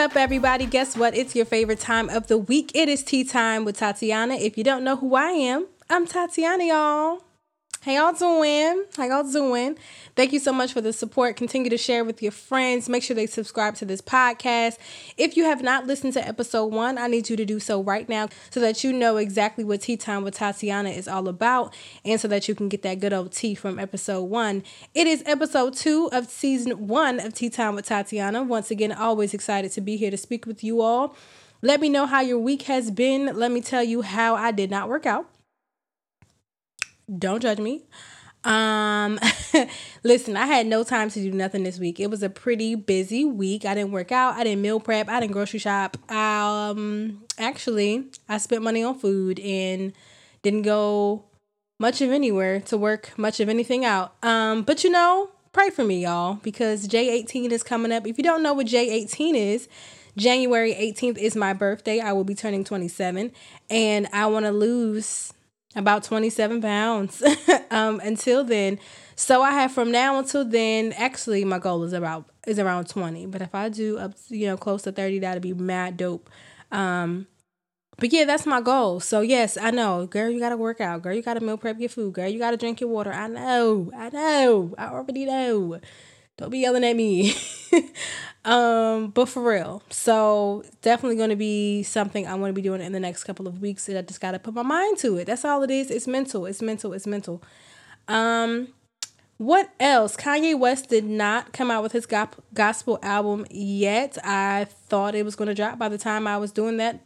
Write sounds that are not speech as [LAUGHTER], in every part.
up, everybody? Guess what? It's your favorite time of the week. It is tea time with Tatiana. If you don't know who I am, I'm Tatiana, y'all. How y'all doing? How y'all doing? Thank you so much for the support. Continue to share with your friends. Make sure they subscribe to this podcast. If you have not listened to episode one, I need you to do so right now so that you know exactly what Tea Time with Tatiana is all about and so that you can get that good old tea from episode one. It is episode two of season one of Tea Time with Tatiana. Once again, always excited to be here to speak with you all. Let me know how your week has been. Let me tell you how I did not work out. Don't judge me. Um, [LAUGHS] listen, I had no time to do nothing this week. It was a pretty busy week. I didn't work out. I didn't meal prep. I didn't grocery shop. Um, actually, I spent money on food and didn't go much of anywhere to work much of anything out. Um, but you know, pray for me, y'all, because J18 is coming up. If you don't know what J18 is, January 18th is my birthday. I will be turning 27 and I want to lose about 27 pounds [LAUGHS] um, until then. So I have from now until then, actually my goal is about is around 20. But if I do up you know close to 30, that'd be mad dope. Um, but yeah, that's my goal. So yes, I know, girl, you gotta work out. Girl, you gotta meal prep your food. Girl, you gotta drink your water. I know, I know, I already know. Don't be yelling at me. [LAUGHS] um, but for real. So definitely gonna be something I'm gonna be doing in the next couple of weeks. That I just gotta put my mind to it. That's all it is. It's mental. It's mental. It's mental. Um what else? Kanye West did not come out with his gospel album yet. I thought it was going to drop by the time I was doing that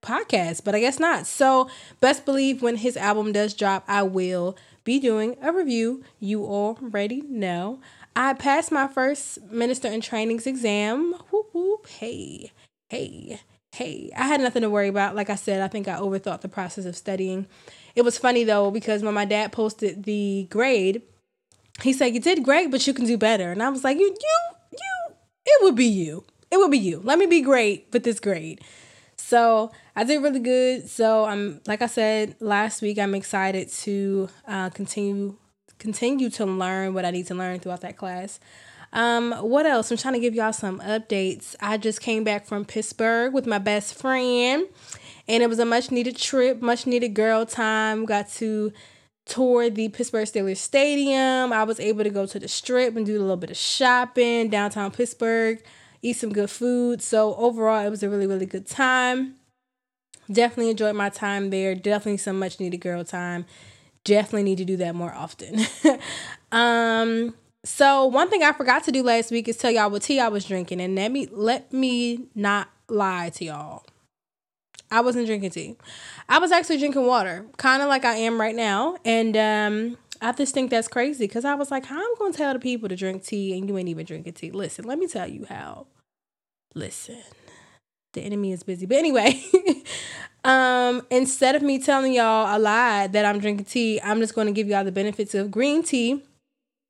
podcast, but I guess not. So, best believe when his album does drop, I will be doing a review. You already know. I passed my first minister in trainings exam. Whoop whoop. Hey, hey, hey. I had nothing to worry about. Like I said, I think I overthought the process of studying. It was funny though, because when my dad posted the grade, he said, You did great, but you can do better. And I was like, You, you, you, it would be you. It would be you. Let me be great with this grade. So I did really good. So I'm like I said last week, I'm excited to uh, continue continue to learn what I need to learn throughout that class. Um, what else? I'm trying to give y'all some updates. I just came back from Pittsburgh with my best friend, and it was a much needed trip, much needed girl time. Got to tour the Pittsburgh Steelers Stadium. I was able to go to the strip and do a little bit of shopping downtown Pittsburgh, eat some good food. So overall, it was a really, really good time. Definitely enjoyed my time there. Definitely some much needed girl time definitely need to do that more often. [LAUGHS] um, so one thing I forgot to do last week is tell y'all what tea I was drinking, and let me let me not lie to y'all. I wasn't drinking tea. I was actually drinking water, kind of like I am right now, and um, I just think that's crazy because I was like, how I'm gonna tell the people to drink tea and you ain't even drinking tea? Listen, let me tell you how. Listen, the enemy is busy, but anyway, [LAUGHS] Um, instead of me telling y'all a lie that I'm drinking tea, I'm just going to give y'all the benefits of green tea,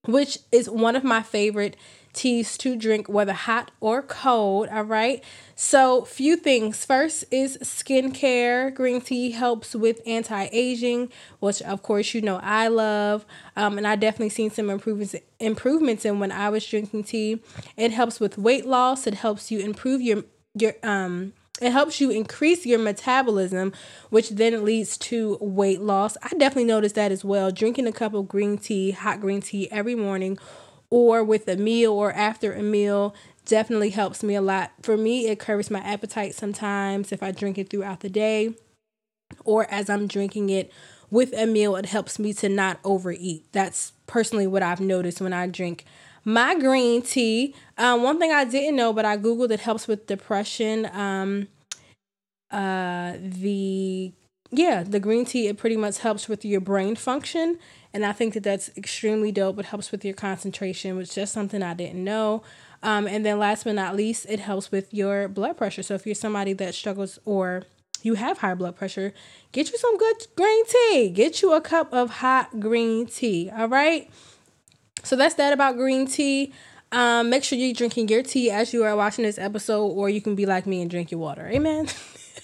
which is one of my favorite teas to drink, whether hot or cold. All right. So, few things. First is skincare. Green tea helps with anti aging, which of course you know I love. Um, and I definitely seen some improvements improvements in when I was drinking tea. It helps with weight loss. It helps you improve your your um it helps you increase your metabolism, which then leads to weight loss. I definitely noticed that as well. Drinking a cup of green tea, hot green tea every morning, or with a meal or after a meal definitely helps me a lot. For me, it curbs my appetite sometimes if I drink it throughout the day, or as I'm drinking it with a meal, it helps me to not overeat. That's personally what I've noticed when I drink my green tea. Um, one thing I didn't know, but I googled it helps with depression. Um, uh, the yeah, the green tea it pretty much helps with your brain function, and I think that that's extremely dope. It helps with your concentration, which just something I didn't know. Um, and then last but not least, it helps with your blood pressure. So if you're somebody that struggles or you have high blood pressure, get you some good green tea. Get you a cup of hot green tea. All right. So that's that about green tea. Um, make sure you're drinking your tea as you are watching this episode, or you can be like me and drink your water. Amen.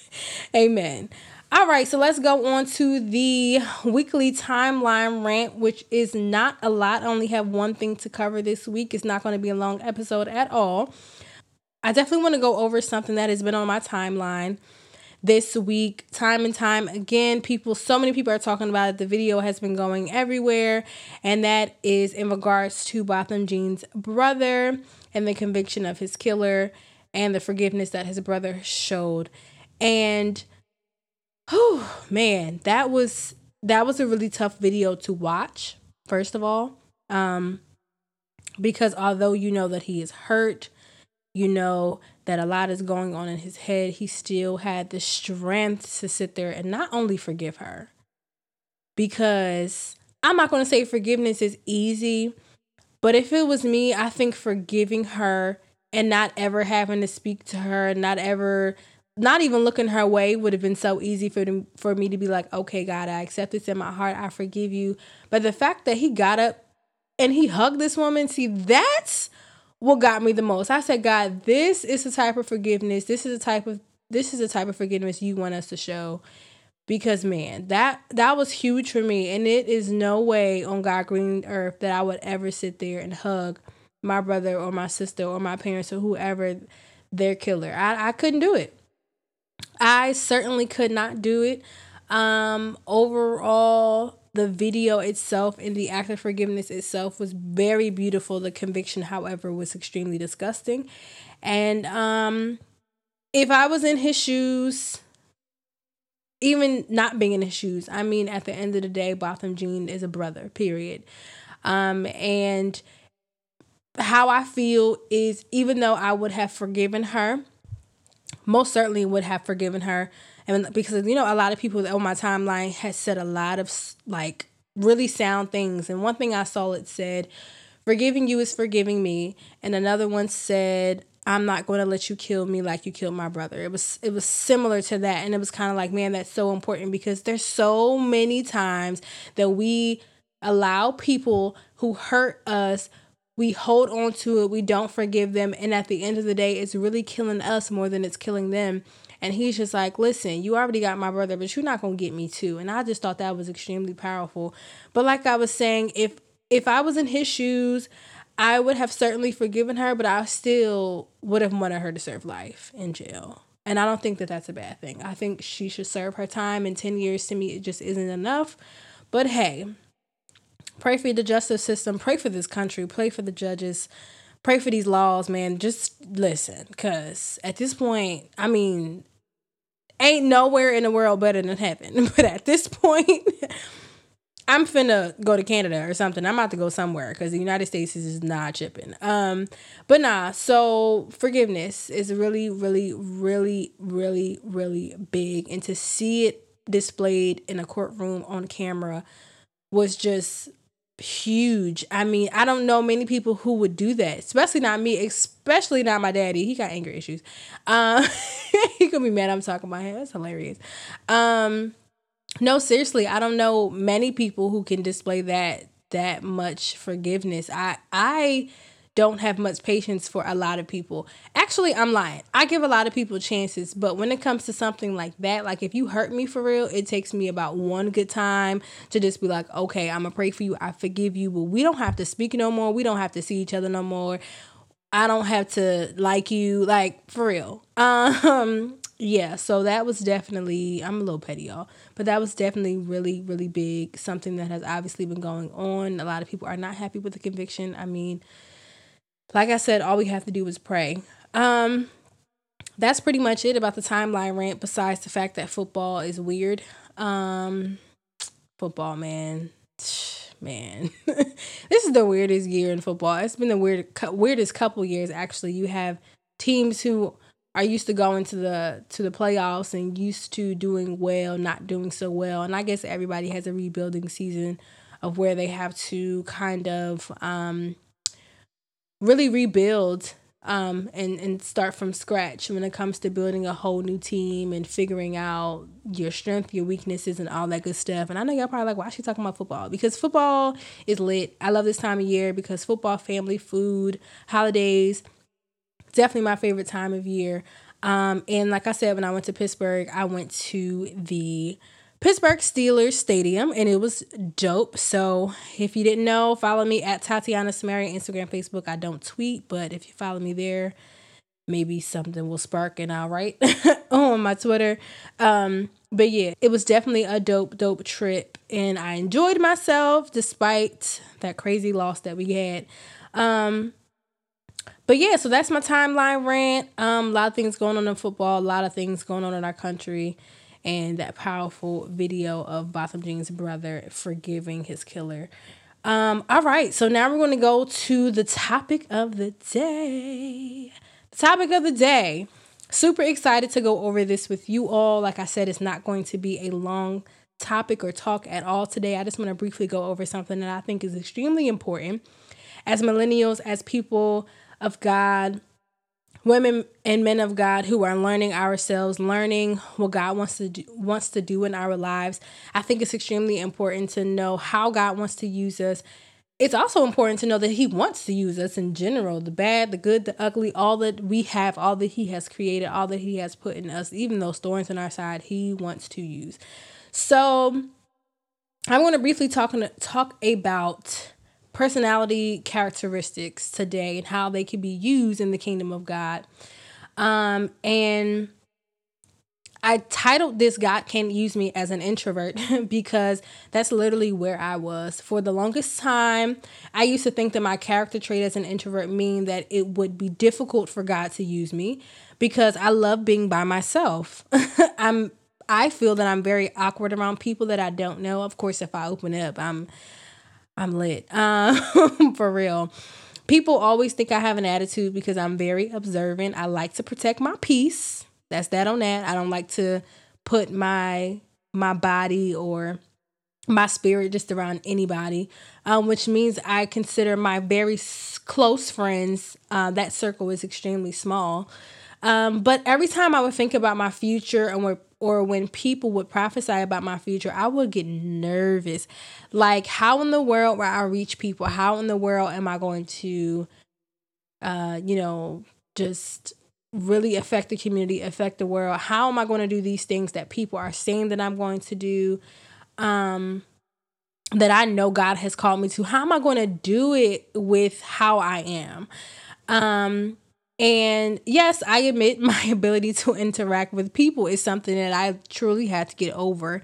[LAUGHS] Amen. All right, so let's go on to the weekly timeline rant, which is not a lot. I only have one thing to cover this week. It's not going to be a long episode at all. I definitely want to go over something that has been on my timeline this week, time and time again. People, so many people are talking about it. The video has been going everywhere, and that is in regards to Botham Jean's brother and the conviction of his killer and the forgiveness that his brother showed. And oh man, that was that was a really tough video to watch, first of all. Um because although you know that he is hurt, you know that a lot is going on in his head, he still had the strength to sit there and not only forgive her. Because I'm not going to say forgiveness is easy, but if it was me, I think forgiving her and not ever having to speak to her, not ever not even looking her way would have been so easy for them, for me to be like, okay, God, I accept this in my heart. I forgive you. But the fact that he got up and he hugged this woman, see, that's what got me the most. I said, God, this is the type of forgiveness. This is the type of this is the type of forgiveness you want us to show. Because man, that that was huge for me. And it is no way on God green earth that I would ever sit there and hug my brother or my sister or my parents or whoever their killer. I, I couldn't do it. I certainly could not do it. Um, overall, the video itself and the act of forgiveness itself was very beautiful. The conviction, however, was extremely disgusting. And um, if I was in his shoes, even not being in his shoes, I mean, at the end of the day, Botham Jean is a brother, period. Um, and how I feel is even though I would have forgiven her, most certainly would have forgiven her. And because, you know, a lot of people on my timeline has said a lot of like really sound things. And one thing I saw it said, forgiving you is forgiving me. And another one said, I'm not going to let you kill me like you killed my brother. It was it was similar to that and it was kind of like man that's so important because there's so many times that we allow people who hurt us we hold on to it, we don't forgive them, and at the end of the day, it's really killing us more than it's killing them. And he's just like, listen, you already got my brother, but you're not gonna get me too. And I just thought that was extremely powerful. But like I was saying, if if I was in his shoes, I would have certainly forgiven her, but I still would have wanted her to serve life in jail. And I don't think that that's a bad thing. I think she should serve her time. In 10 years, to me, it just isn't enough. But hey, Pray for the justice system. Pray for this country. Pray for the judges. Pray for these laws, man. Just listen, because at this point, I mean, ain't nowhere in the world better than heaven. [LAUGHS] But at this point, [LAUGHS] I'm finna go to Canada or something. I'm about to go somewhere because the United States is not chipping. Um, but nah. So forgiveness is really, really, really, really, really big, and to see it displayed in a courtroom on camera was just huge. I mean, I don't know many people who would do that, especially not me, especially not my daddy. He got anger issues. Um, [LAUGHS] he could be mad I'm talking about him. That's hilarious. Um, no, seriously, I don't know many people who can display that that much forgiveness. I I don't have much patience for a lot of people. Actually, I'm lying. I give a lot of people chances, but when it comes to something like that, like if you hurt me for real, it takes me about one good time to just be like, okay, I'm gonna pray for you. I forgive you, but we don't have to speak no more. We don't have to see each other no more. I don't have to like you, like for real. [LAUGHS] Um, yeah, so that was definitely, I'm a little petty, y'all, but that was definitely really, really big. Something that has obviously been going on. A lot of people are not happy with the conviction. I mean, like I said, all we have to do is pray. Um, that's pretty much it about the timeline rant, besides the fact that football is weird. Um, football, man. [SIGHS] Man, [LAUGHS] this is the weirdest year in football. It's been the weird, weirdest couple years. Actually, you have teams who are used to going to the to the playoffs and used to doing well, not doing so well. And I guess everybody has a rebuilding season of where they have to kind of um, really rebuild um, and and start from scratch when it comes to building a whole new team and figuring out your strength, your weaknesses, and all that good stuff. And I know y'all probably like, why is she talking about football? Because football is lit. I love this time of year because football, family, food, holidays, definitely my favorite time of year. Um, and like I said, when I went to Pittsburgh, I went to the Pittsburgh Steelers Stadium and it was dope. So if you didn't know, follow me at Tatiana Samari, Instagram, Facebook. I don't tweet, but if you follow me there, maybe something will spark and I'll write [LAUGHS] on my Twitter. Um, but yeah, it was definitely a dope, dope trip. And I enjoyed myself despite that crazy loss that we had. Um, but yeah, so that's my timeline rant. Um, a lot of things going on in football, a lot of things going on in our country, and that powerful video of Botham Jean's brother forgiving his killer. Um, all right, so now we're going to go to the topic of the day. The topic of the day. Super excited to go over this with you all. Like I said, it's not going to be a long topic or talk at all today. I just want to briefly go over something that I think is extremely important as millennials, as people of God, women and men of God who are learning ourselves, learning what God wants to do, wants to do in our lives. I think it's extremely important to know how God wants to use us. It's also important to know that he wants to use us in general, the bad, the good, the ugly, all that we have, all that he has created, all that he has put in us, even those thorns in our side, he wants to use. So, I want to briefly talk talk about personality characteristics today and how they can be used in the kingdom of God. Um, and I titled this God Can't Use Me as an Introvert [LAUGHS] because that's literally where I was. For the longest time, I used to think that my character trait as an introvert mean that it would be difficult for God to use me because I love being by myself. [LAUGHS] I'm I feel that I'm very awkward around people that I don't know. Of course, if I open up, I'm I'm lit. Um, [LAUGHS] for real. People always think I have an attitude because I'm very observant. I like to protect my peace. That's that on that. I don't like to put my my body or my spirit just around anybody, um, which means I consider my very close friends. Uh, that circle is extremely small. Um, but every time I would think about my future and or when people would prophesy about my future, I would get nervous. Like, how in the world will I reach people? How in the world am I going to, uh, you know, just really affect the community, affect the world? How am I going to do these things that people are saying that I'm going to do? Um, that I know God has called me to. How am I going to do it with how I am? Um, and yes, I admit [LAUGHS] my ability to interact with people is something that I truly had to get over.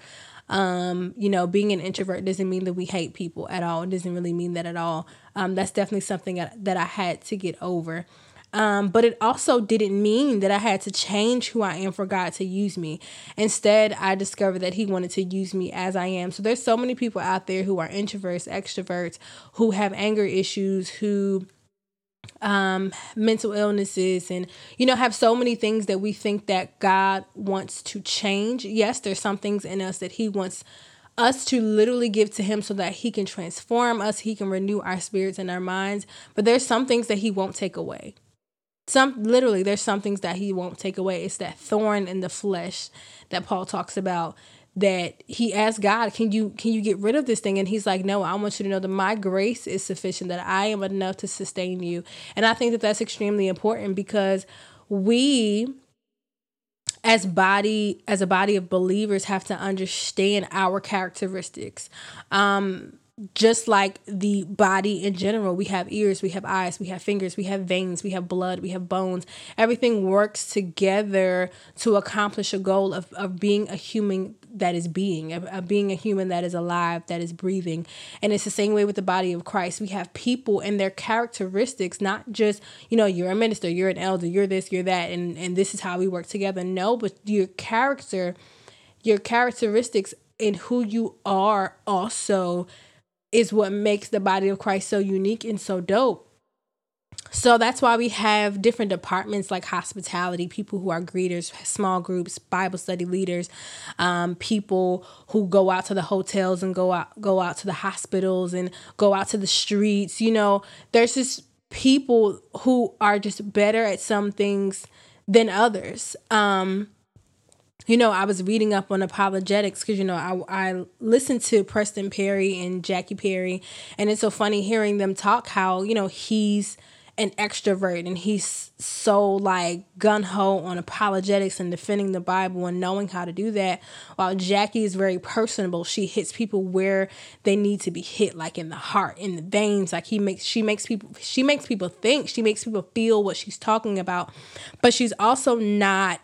Um, you know, being an introvert doesn't mean that we hate people at all. It doesn't really mean that at all. Um, that's definitely something that I had to get over. Um, but it also didn't mean that I had to change who I am for God to use me. Instead, I discovered that He wanted to use me as I am. So there's so many people out there who are introverts, extroverts, who have anger issues, who um mental illnesses and you know have so many things that we think that God wants to change. Yes, there's some things in us that he wants us to literally give to him so that he can transform us, he can renew our spirits and our minds, but there's some things that he won't take away. Some literally there's some things that he won't take away. It's that thorn in the flesh that Paul talks about that he asked God, "Can you can you get rid of this thing?" And he's like, "No, I want you to know that my grace is sufficient. That I am enough to sustain you." And I think that that's extremely important because we as body as a body of believers have to understand our characteristics um just like the body in general, we have ears, we have eyes, we have fingers, we have veins, we have blood, we have bones. Everything works together to accomplish a goal of, of being a human that is being, of, of being a human that is alive, that is breathing. And it's the same way with the body of Christ. We have people and their characteristics, not just, you know, you're a minister, you're an elder, you're this, you're that, and, and this is how we work together. No, but your character, your characteristics and who you are also is what makes the body of Christ so unique and so dope. So that's why we have different departments like hospitality, people who are greeters, small groups, Bible study leaders, um, people who go out to the hotels and go out go out to the hospitals and go out to the streets. You know, there's just people who are just better at some things than others. Um, you know, I was reading up on apologetics because, you know, I, I listened to Preston Perry and Jackie Perry, and it's so funny hearing them talk how, you know, he's an extrovert and he's so like gun ho on apologetics and defending the Bible and knowing how to do that. While Jackie is very personable, she hits people where they need to be hit, like in the heart, in the veins. Like he makes she makes people she makes people think, she makes people feel what she's talking about. But she's also not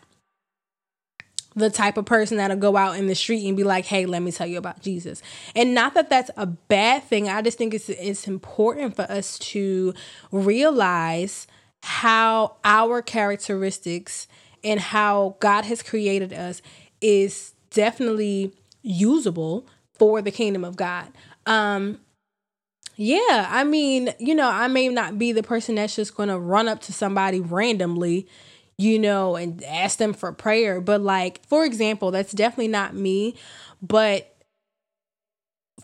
the type of person that'll go out in the street and be like, "Hey, let me tell you about Jesus." And not that that's a bad thing. I just think it's it's important for us to realize how our characteristics and how God has created us is definitely usable for the kingdom of God. Um yeah, I mean, you know, I may not be the person that's just going to run up to somebody randomly you know, and ask them for prayer. But like, for example, that's definitely not me. But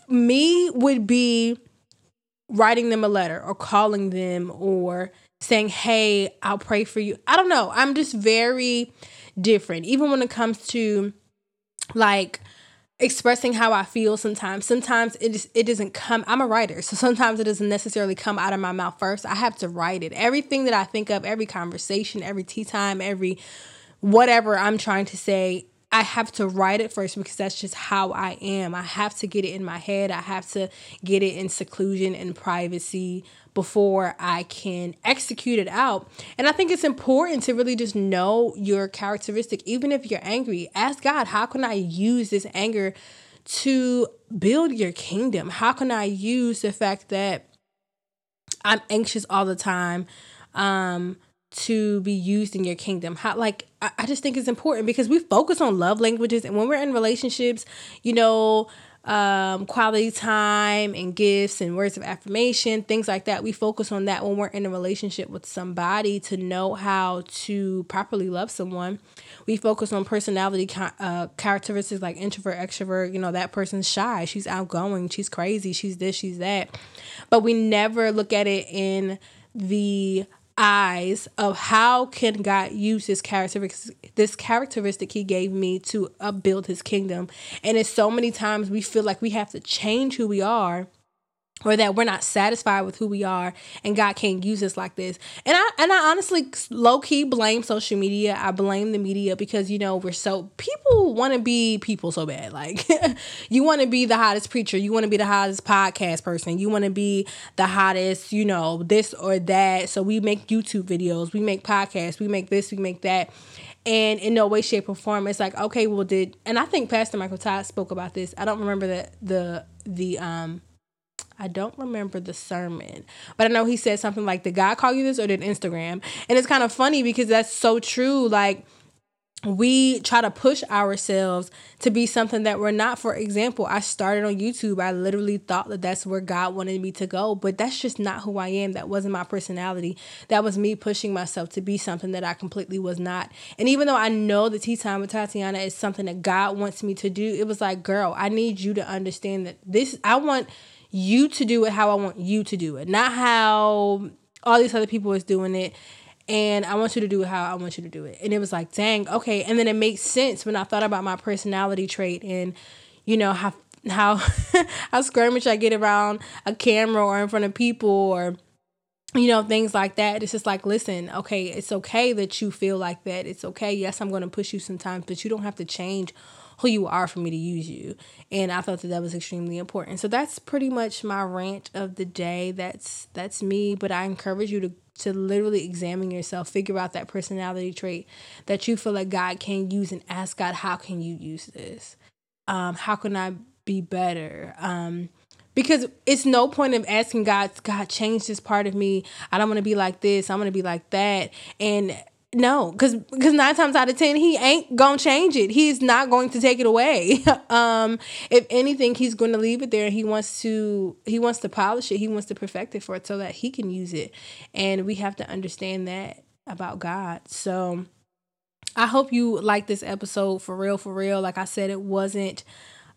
me would be writing them a letter or calling them or saying, Hey, I'll pray for you. I don't know. I'm just very different. Even when it comes to like expressing how I feel sometimes. Sometimes it is it doesn't come I'm a writer, so sometimes it doesn't necessarily come out of my mouth first. I have to write it. Everything that I think of, every conversation, every tea time, every whatever I'm trying to say, I have to write it first because that's just how I am. I have to get it in my head. I have to get it in seclusion and privacy before I can execute it out. And I think it's important to really just know your characteristic. Even if you're angry, ask God, how can I use this anger to build your kingdom? How can I use the fact that I'm anxious all the time? Um, to be used in your kingdom how like I, I just think it's important because we focus on love languages and when we're in relationships you know um, quality time and gifts and words of affirmation, things like that. We focus on that when we're in a relationship with somebody to know how to properly love someone. We focus on personality uh, characteristics like introvert, extrovert. You know, that person's shy, she's outgoing, she's crazy, she's this, she's that. But we never look at it in the eyes of how can God use this characteristic this characteristic he gave me to uh, upbuild his kingdom. And it's so many times we feel like we have to change who we are or that we're not satisfied with who we are and God can't use us like this. And I and I honestly low key blame social media. I blame the media because you know, we're so people want to be people so bad. Like [LAUGHS] you want to be the hottest preacher, you want to be the hottest podcast person, you want to be the hottest, you know, this or that. So we make YouTube videos, we make podcasts, we make this, we make that. And in no way, shape, or form, it's like, okay, well, did and I think Pastor Michael Todd spoke about this. I don't remember the the the um I don't remember the sermon, but I know he said something like, Did God call you this or did Instagram? And it's kind of funny because that's so true. Like, we try to push ourselves to be something that we're not. For example, I started on YouTube. I literally thought that that's where God wanted me to go, but that's just not who I am. That wasn't my personality. That was me pushing myself to be something that I completely was not. And even though I know the Tea Time with Tatiana is something that God wants me to do, it was like, girl, I need you to understand that this, I want you to do it how I want you to do it, not how all these other people is doing it. And I want you to do it how I want you to do it. And it was like, dang, okay. And then it makes sense when I thought about my personality trait and, you know, how how [LAUGHS] how skirmish I get around a camera or in front of people or you know things like that it's just like listen okay it's okay that you feel like that it's okay yes i'm going to push you sometimes but you don't have to change who you are for me to use you. And I thought that that was extremely important. So that's pretty much my rant of the day. That's that's me, but I encourage you to to literally examine yourself, figure out that personality trait that you feel like God can use and ask God, how can you use this? Um, how can I be better? Um, because it's no point of asking God, God, change this part of me. I don't want to be like this. I'm going to be like that. And no, because because nine times out of ten, he ain't gonna change it. He's not going to take it away. [LAUGHS] um, if anything, he's going to leave it there. He wants to he wants to polish it. He wants to perfect it for it so that he can use it. And we have to understand that about God. So I hope you like this episode for real, for real. Like I said, it wasn't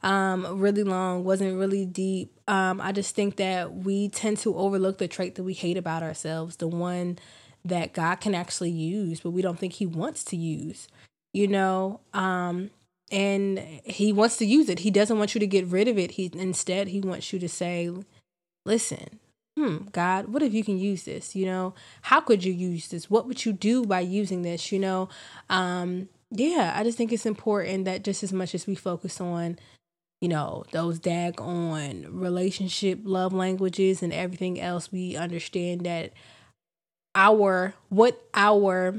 um really long, wasn't really deep. Um, I just think that we tend to overlook the trait that we hate about ourselves, the one that God can actually use, but we don't think He wants to use, you know? Um, and He wants to use it. He doesn't want you to get rid of it. He instead He wants you to say, listen, hmm, God, what if you can use this? You know, how could you use this? What would you do by using this? You know, um, yeah, I just think it's important that just as much as we focus on, you know, those dag on relationship, love languages, and everything else, we understand that our what our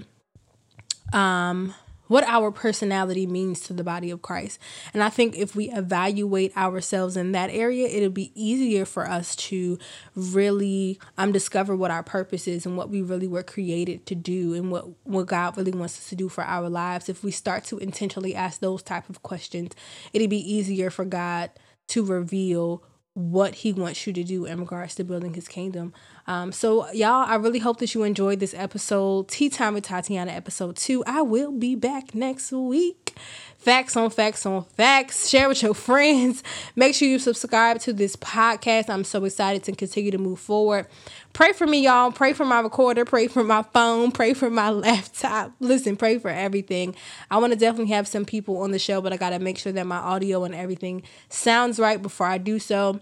um what our personality means to the body of Christ. And I think if we evaluate ourselves in that area, it'll be easier for us to really um discover what our purpose is and what we really were created to do and what what God really wants us to do for our lives. If we start to intentionally ask those type of questions, it'll be easier for God to reveal what he wants you to do in regards to building his kingdom. Um, so y'all, I really hope that you enjoyed this episode, Tea Time with Tatiana, episode two. I will be back next week. Facts on facts on facts. Share with your friends. Make sure you subscribe to this podcast. I'm so excited to continue to move forward. Pray for me, y'all. Pray for my recorder. Pray for my phone. Pray for my [LAUGHS] laptop. Listen, pray for everything. I want to definitely have some people on the show, but I got to make sure that my audio and everything sounds right before I do so.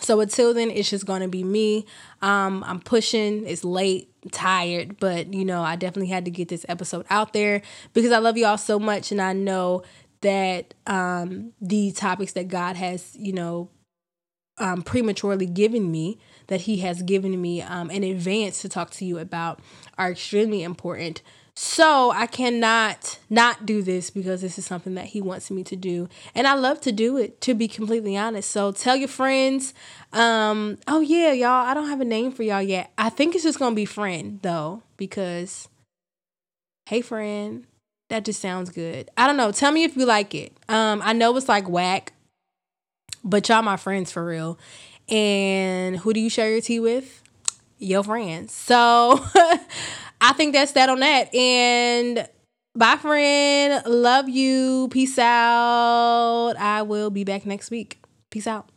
So until then, it's just gonna be me. Um, I'm pushing. It's late, tired, but you know, I definitely had to get this episode out there because I love you all so much, and I know that um, the topics that God has, you know, um, prematurely given me, that He has given me um, in advance to talk to you about, are extremely important so I cannot not do this because this is something that he wants me to do. And I love to do it, to be completely honest. So tell your friends. Um, oh yeah, y'all, I don't have a name for y'all yet. I think it's just gonna be friend though, because hey friend, that just sounds good. I don't know. Tell me if you like it. Um, I know it's like whack, but y'all my friends for real. And who do you share your tea with? Your friends. So [LAUGHS] I think that's that on that. And bye, friend. Love you. Peace out. I will be back next week. Peace out.